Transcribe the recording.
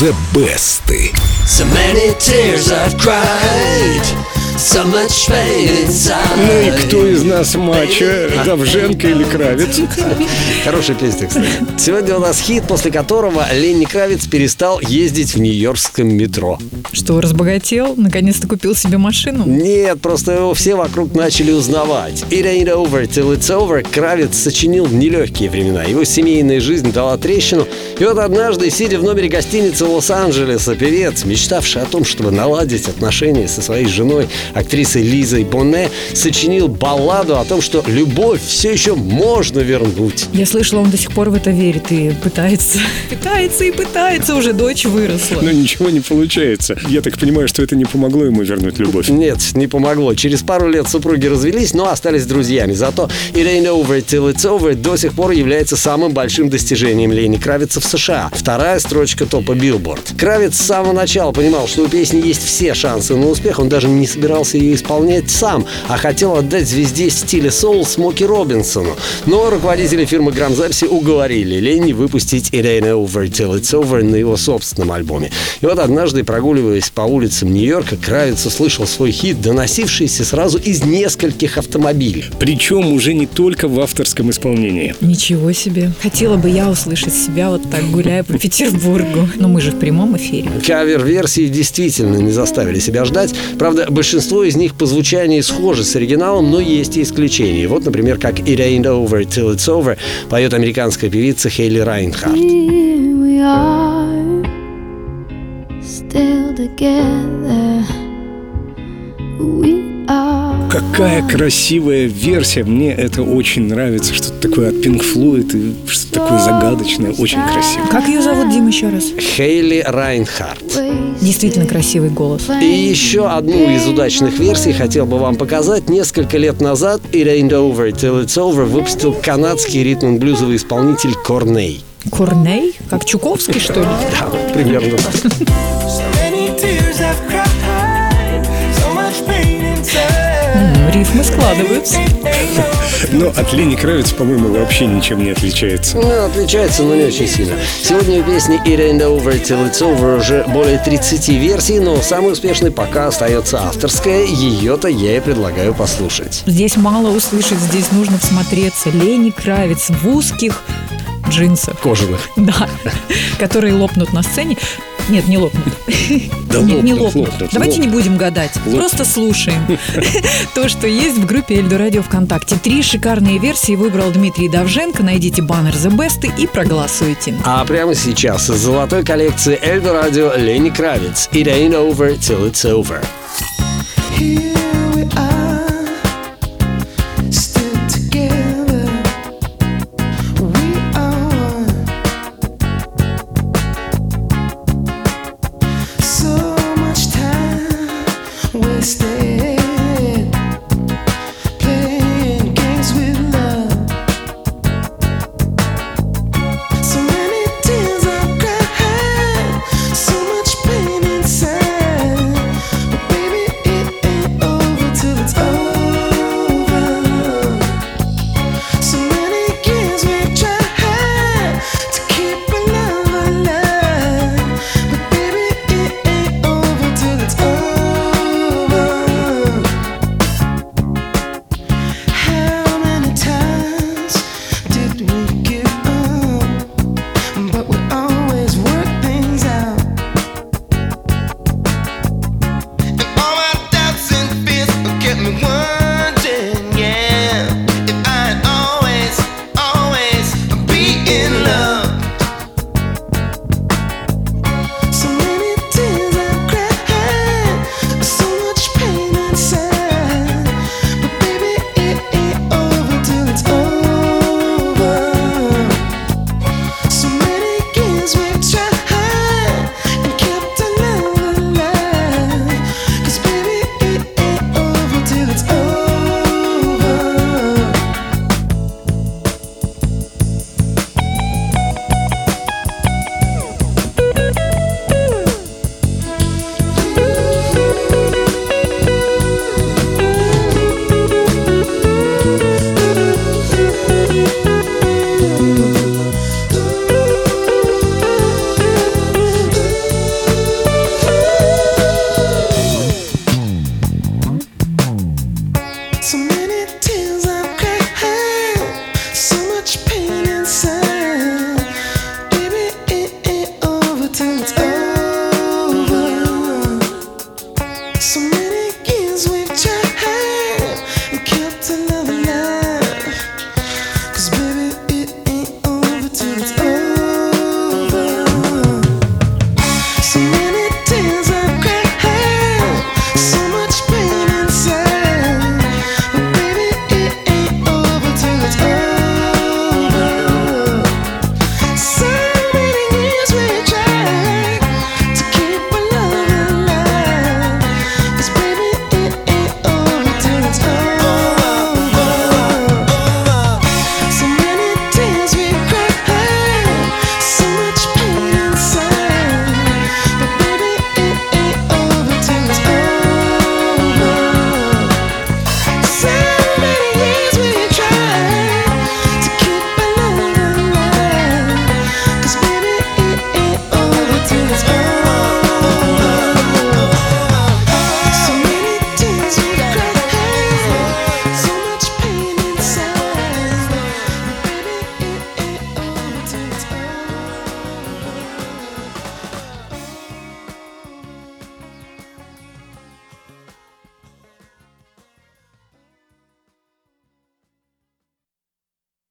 The Best. So many tears I've cried. So much pain inside. Ну и кто из нас матча, Давженко или Кравец? Хорошая песня, кстати. Сегодня у нас хит, после которого Ленни Кравец перестал ездить в нью-йоркском метро. Что, разбогател? Наконец-то купил себе машину? Нет, просто его все вокруг начали узнавать. It ain't over till it's over Кравец сочинил в нелегкие времена. Его семейная жизнь дала трещину. И вот однажды, сидя в номере гостиницы Лос-Анджелеса, певец, мечтавший о том, чтобы наладить отношения со своей женой, актрисой Лизой Бонне, сочинил балладу о том, что любовь все еще можно вернуть. Я слышала, он до сих пор в это верит и пытается. Пытается и пытается, уже дочь выросла. Но ничего не получается. Я так понимаю, что это не помогло ему вернуть любовь. Нет, не помогло. Через пару лет супруги развелись, но остались друзьями. Зато It Ain't Over Till It's Over до сих пор является самым большим достижением Лени Кравица в США. Вторая строчка топа Билборд. Кравец с самого начала понимал, что у песни есть все шансы на успех. Он даже не собирался ее исполнять сам, а хотел отдать звезде стиля соул Смоки Робинсону. Но руководители фирмы грамзаписи уговорили Ленни выпустить It Ain't Over Till It's Over на его собственном альбоме. И вот однажды, прогуливаясь по улицам Нью-Йорка, Кравец услышал свой хит, доносившийся сразу из нескольких автомобилей. Причем уже не только в авторском исполнении. Ничего себе. Хотела бы я услышать себя вот так, гуляя по Петербургу. Но мы же в прямом эфире. Кавер-версии действительно не заставили себя ждать. Правда, большинство из них по звучанию схожи с оригиналом, но есть и исключения. Вот, например, как «It ain't over till it's over» поет американская певица Хейли Райнхард. Still together. We. Какая красивая версия. Мне это очень нравится. Что-то такое от Pink Floyd и что-то такое загадочное. Очень красиво. Как ее зовут, Дим, еще раз? Хейли Райнхард. Действительно красивый голос. И еще одну из удачных версий хотел бы вам показать. Несколько лет назад It Ain't Over Till It's Over выпустил канадский ритм-блюзовый исполнитель Корней. Корней? Как Чуковский, что ли? Да, примерно так. So many tears I've cried. So much pain inside. Рифмы складываются. Но от Лени Кравец, по-моему, вообще ничем не отличается. Ну, отличается, но не очень сильно. Сегодня у песни It Ain't Over Till It's Over уже более 30 версий, но самой успешной пока остается авторская. Ее-то я и предлагаю послушать. Здесь мало услышать, здесь нужно всмотреться. Лени Кравец в узких джинсах. Кожаных. Да, которые лопнут на сцене. Нет, не лопнут. Да Нет, не лопнут, лопнут. лопнут, Давайте не будем гадать. Просто слушаем то, что есть в группе Эльдо Радио ВКонтакте. Три шикарные версии выбрал Дмитрий Давженко. Найдите баннер The Best и проголосуйте. А прямо сейчас из золотой коллекции Эльдо Радио Лени Кравец It Ain't Over Till It's Over. Here